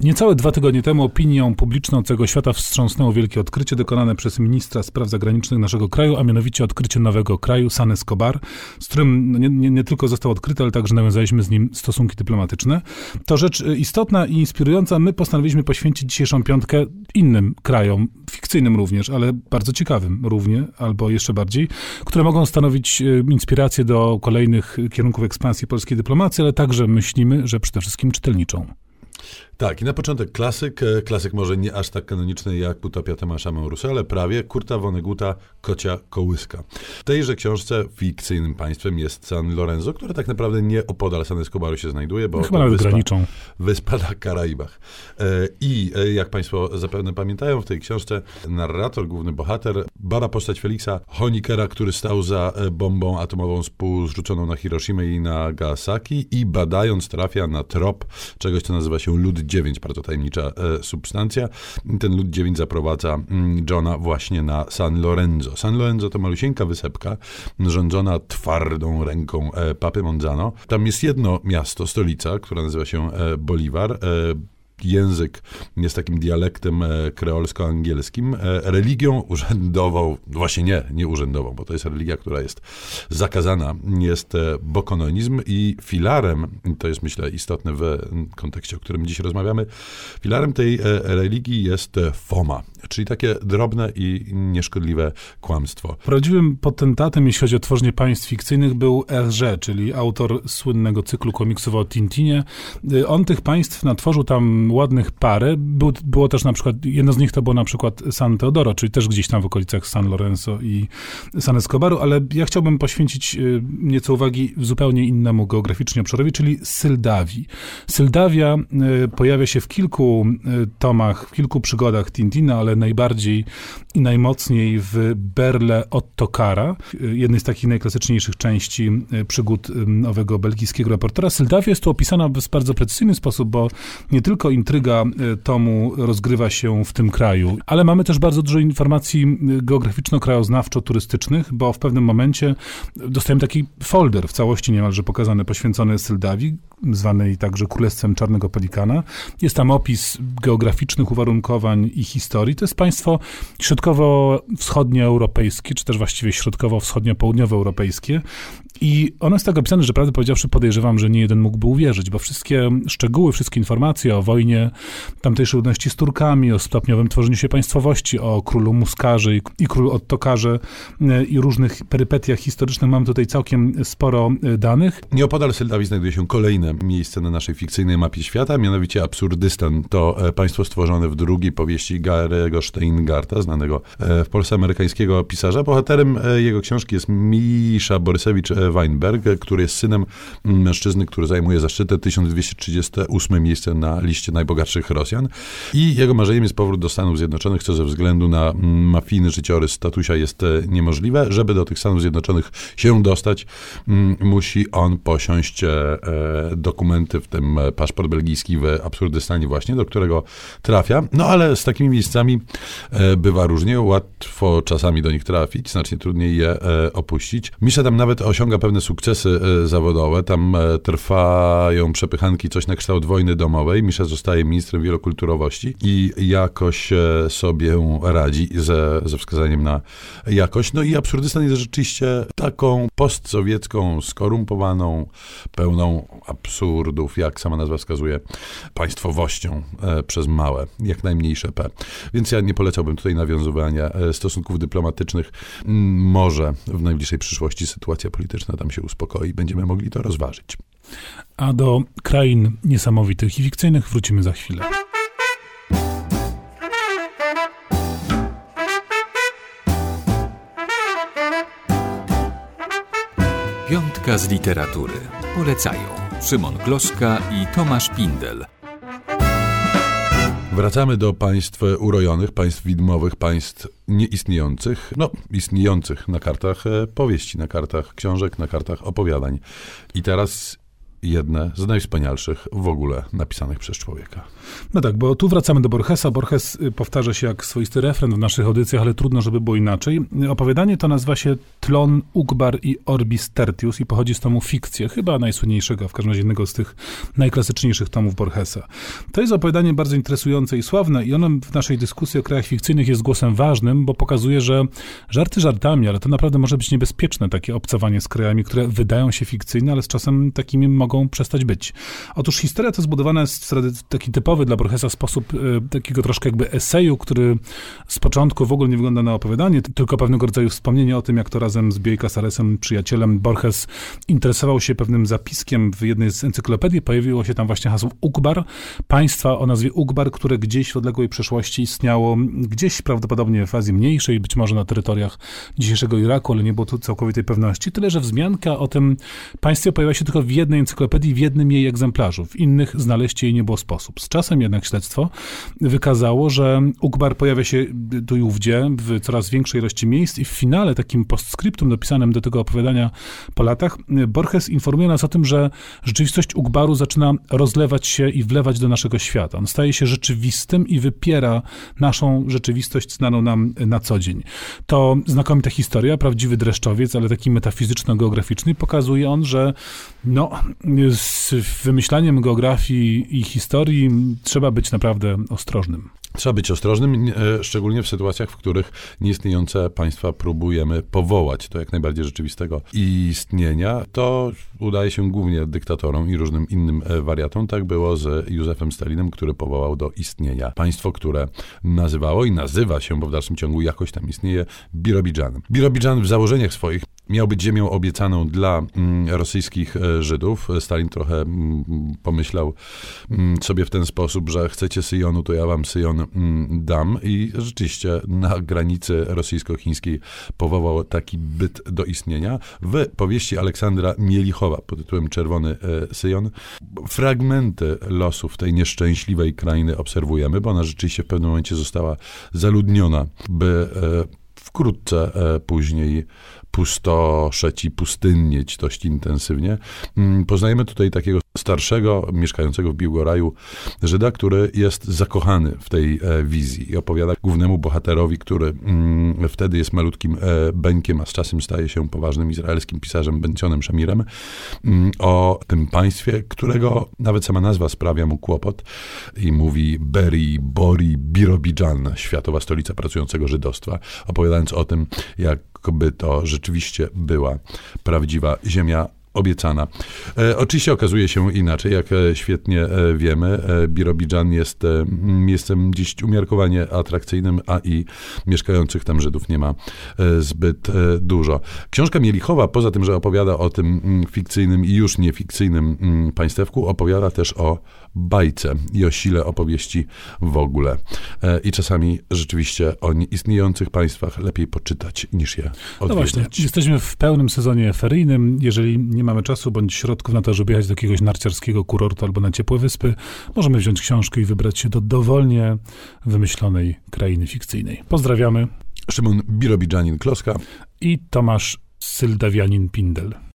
Niecałe dwa tygodnie temu opinią publiczną całego świata wstrząsnęło wielkie odkrycie dokonane przez ministra spraw zagranicznych naszego kraju, a mianowicie odkrycie nowego kraju, San Escobar, z którym nie, nie, nie, tylko został odkryty, ale także nawiązaliśmy z nim stosunki dyplomatyczne. To rzecz istotna i inspirująca. My postanowiliśmy poświęcić dzisiejszą piątkę innym krajom, fikcyjnym również, ale bardzo ciekawym równie, albo jeszcze bardziej, które mogą stanowić e, inspirację do kolejnych kierunków ekspansji polskiej dyplomacji, ale także myślimy, że przede wszystkim czytelniczą. Tak, i na początek klasyk. E, klasyk może nie aż tak kanoniczny jak Utopia Tomasza Maurusa, ale prawie Kurta Vonneguta Kocia Kołyska. W tejże książce fikcyjnym państwem jest San Lorenzo, które tak naprawdę nie opodal San Escobaru się znajduje, bo Chyba nawet wyspa, graniczą. Wyspa na Karaibach. E, I e, jak państwo zapewne pamiętają, w tej książce narrator, główny bohater, bara postać Felixa Honikera, który stał za bombą atomową zrzuconą na Hiroshima i Nagasaki i badając trafia na trop czegoś, co nazywa się lud 9, bardzo tajemnicza e, substancja. Ten lud 9 zaprowadza mm, Johna właśnie na San Lorenzo. San Lorenzo to malusieńka wysepka, rządzona twardą ręką e, papy Monzano. Tam jest jedno miasto, stolica, która nazywa się e, Bolivar język jest takim dialektem e, kreolsko-angielskim. E, religią urzędową, właśnie nie, nie urzędową, bo to jest religia, która jest zakazana, jest e, bokononizm i filarem, to jest myślę istotne w kontekście, o którym dziś rozmawiamy, filarem tej religii jest FOMA, czyli takie drobne i nieszkodliwe kłamstwo. Prawdziwym potentatem, jeśli chodzi o tworzenie państw fikcyjnych, był Hergé, czyli autor słynnego cyklu komiksów o Tintinie. On tych państw natworzył tam ładnych parę. Był, było też na przykład, jedno z nich to było na przykład San Teodoro, czyli też gdzieś tam w okolicach San Lorenzo i San Escobaru, ale ja chciałbym poświęcić y, nieco uwagi zupełnie innemu geograficznie obszarowi, czyli Syldawii. Syldawia y, pojawia się w kilku y, tomach, w kilku przygodach Tintina, ale najbardziej i najmocniej w Berle Ottokara, jednej z takich najklasyczniejszych części przygód owego belgijskiego reportera. Syldawia jest tu opisana w bardzo precyzyjny sposób, bo nie tylko intryga e, tomu rozgrywa się w tym kraju. Ale mamy też bardzo dużo informacji geograficzno-krajoznawczo-turystycznych, bo w pewnym momencie dostałem taki folder w całości niemalże pokazany, poświęcony Syldawii, zwanej także Królestwem Czarnego Pelikana. Jest tam opis geograficznych uwarunkowań i historii. To jest państwo środkowo-wschodnioeuropejskie, czy też właściwie środkowo-wschodnio-południowoeuropejskie. I ono jest tak opisane, że prawdę powiedziawszy podejrzewam, że nie jeden mógłby uwierzyć, bo wszystkie szczegóły, wszystkie informacje o wojnie tamtejszej ludności z Turkami, o stopniowym tworzeniu się państwowości, o królu Muskarzy i, i królu Ottokarze e, i różnych perypetiach historycznych mam tutaj całkiem sporo e, danych. Nieopodal Syldawii znajduje się miejsce na naszej fikcyjnej mapie świata, mianowicie Absurdystan. To e, państwo stworzone w drugiej powieści Garego Steingarta, znanego w Polsce amerykańskiego pisarza. Bohaterem jego książki jest Misza Borysewicz Weinberg, który jest synem mężczyzny, który zajmuje zaszczytę 1238 miejsce na liście najbogatszych Rosjan. I jego marzeniem jest powrót do Stanów Zjednoczonych, co ze względu na mafijny życiorys statusia jest e, niemożliwe. Żeby do tych Stanów Zjednoczonych się dostać, musi on posiąść e, e, dokumenty, w tym paszport belgijski w Absurdystanie właśnie, do którego trafia. No ale z takimi miejscami bywa różnie. Łatwo czasami do nich trafić, znacznie trudniej je opuścić. Misza tam nawet osiąga pewne sukcesy zawodowe. Tam trwają przepychanki, coś na kształt wojny domowej. Misza zostaje ministrem wielokulturowości i jakoś e, sobie radzi ze, ze wskazaniem na jakość. No i Absurdystan jest rzeczywiście taką postsowiecką, skorumpowaną, pełną absurdów, jak sama nazwa wskazuje, państwowością e, przez małe, jak najmniejsze P. Więc ja nie polecałbym tutaj nawiązywania e, stosunków dyplomatycznych. Może w najbliższej przyszłości sytuacja polityczna tam się uspokoi, będziemy mogli to rozważyć. A do krain niesamowitych i fikcyjnych wrócimy za chwilę. Piątka z literatury. Polecają Szymon Gloszka i Tomasz Pindel. Wracamy do państw urojonych, państw widmowych, państw nieistniejących, no istniejących na kartach e, powieści, na kartach książek, na kartach opowiadań. I teraz jedne z najwspanialszych w ogóle napisanych przez człowieka. No tak, bo tu wracamy do Borgesa. Borges y, powtarza się jak swoisty refren w naszych audycjach, ale trudno, żeby było inaczej. Opowiadanie to nazywa się Tlon, Ugbar i Orbis Tertius i pochodzi z tomu Fikcje, chyba najsłynniejszego, w każdym razie jednego z tych najklasyczniejszych tomów Borgesa. To jest opowiadanie bardzo interesujące i sławne i ono w naszej dyskusji o krajach fikcyjnych jest głosem ważnym, bo pokazuje, że żarty żartami, ale to naprawdę może być niebezpieczne, takie obcowanie z krajami, które wydają się fikcyjne, ale z czasem takimi mogą przestać być. Otóż historia to zbudowana jest w taki typowy dla Borgesa sposób y, takiego troszkę jakby eseju, który z początku w ogóle nie wygląda na opowiadanie, tylko pewnego rodzaju wspomnienie o tym, jak to razem z Bioy Casaresem, przyjacielem, Borges interesował się pewnym zapiskiem w jednej z encyklopedii. Pojawiło się tam właśnie hasło Ugbar, państwa o nazwie Ugbar, które gdzieś w odległej przeszłości istniało, gdzieś prawdopodobnie w Azji Mniejszej, być może na terytoriach dzisiejszego Iraku, ale nie było tu całkowitej pewności. Tyle, że wzmianka o tym państwie pojawiła się tylko w jednej encyklopedii, w jednym jej egzemplarzu. W innych znaleźć jej nie było sposób. Z czasem jednak śledztwo wykazało, że Ugbar pojawia się tu i ówdzie w coraz większej ilości miejsc i w finale, takim postscriptum dopisanym do tego opowiadania po latach, Borges informuje nas o tym, że rzeczywistość Ugbaru zaczyna rozlewać się i wlewać do naszego świata. On staje się rzeczywistym i wypiera naszą rzeczywistość znaną nam na co dzień. To znakomita historia, prawdziwy dreszczowiec, ale taki metafizyczno-geograficzny. Pokazuje on, że no, z wymyślaniem geografii i historii trzeba być naprawdę ostrożnym. Trzeba być ostrożnym, e, szczególnie w sytuacjach, w których nieistniejące państwa próbujemy powołać do jak najbardziej rzeczywistego istnienia. To udaje się głównie dyktatorom i różnym innym e, wariatom. Tak było z Józefem Stalinem, który powołał do istnienia państwo, które nazywało i nazywa się, bo w dalszym ciągu jakoś tam istnieje, Birobidżanem. Birobidżan w założeniach swoich miał być ziemią obiecaną dla mm, rosyjskich e, Żydów. Stalin trochę mm, pomyślał mm, sobie w ten sposób, że chcecie Syjonu, to ja wam Syjon dam. I rzeczywiście na granicy rosyjsko-chińskiej powołał taki byt do istnienia. W powieści Aleksandra Mielichowa pod tytułem Czerwony e, Syjon fragmenty losów tej nieszczęśliwej krainy obserwujemy, bo ona rzeczywiście w pewnym momencie została zaludniona, by e, wkrótce później pustoszeć i pustynnieć dość intensywnie. Mm, poznajemy tutaj takiego starszego, mieszkającego w Biłgoraju Żyda, który jest zakochany w tej e, wizji i opowiada głównemu bohaterowi, który mm, wtedy jest malutkim e, Beńkiem, a z czasem staje się poważnym izraelskim pisarzem Bencionem Shamirem, mm, o tym państwie, którego nawet sama nazwa sprawia mu kłopot i mówi Beri, Bori, Birobidżan, światowa stolica pracującego żydostwa, opowiadając o tym, jak by to rzeczywiście była prawdziwa ziemia obiecana. E, oczywiście okazuje się inaczej, jak e, świetnie e, wiemy. E, Birobidżan jest miejscem dziś umiarkowanie atrakcyjnym, a i mieszkających tam Żydów nie ma zbyt dużo. Książka Mielichowa, poza tym, że opowiada o tym mm, fikcyjnym i już niefikcyjnym mm, państewku, opowiada też o bajce i o sile opowieści w ogóle. I czasami rzeczywiście o nieistniejących państwach lepiej poczytać niż je odwiedzać. No właśnie, jesteśmy w pełnym sezonie feryjnym. Jeżeli nie mamy czasu bądź środków na to, żeby jechać do jakiegoś narciarskiego kurortu albo na ciepłe wyspy, możemy wziąć książkę i wybrać się do dowolnie wymyślonej krainy fikcyjnej. Pozdrawiamy. Szymon Birobidżanin-Kloska i Tomasz Syldawianin-Pindel.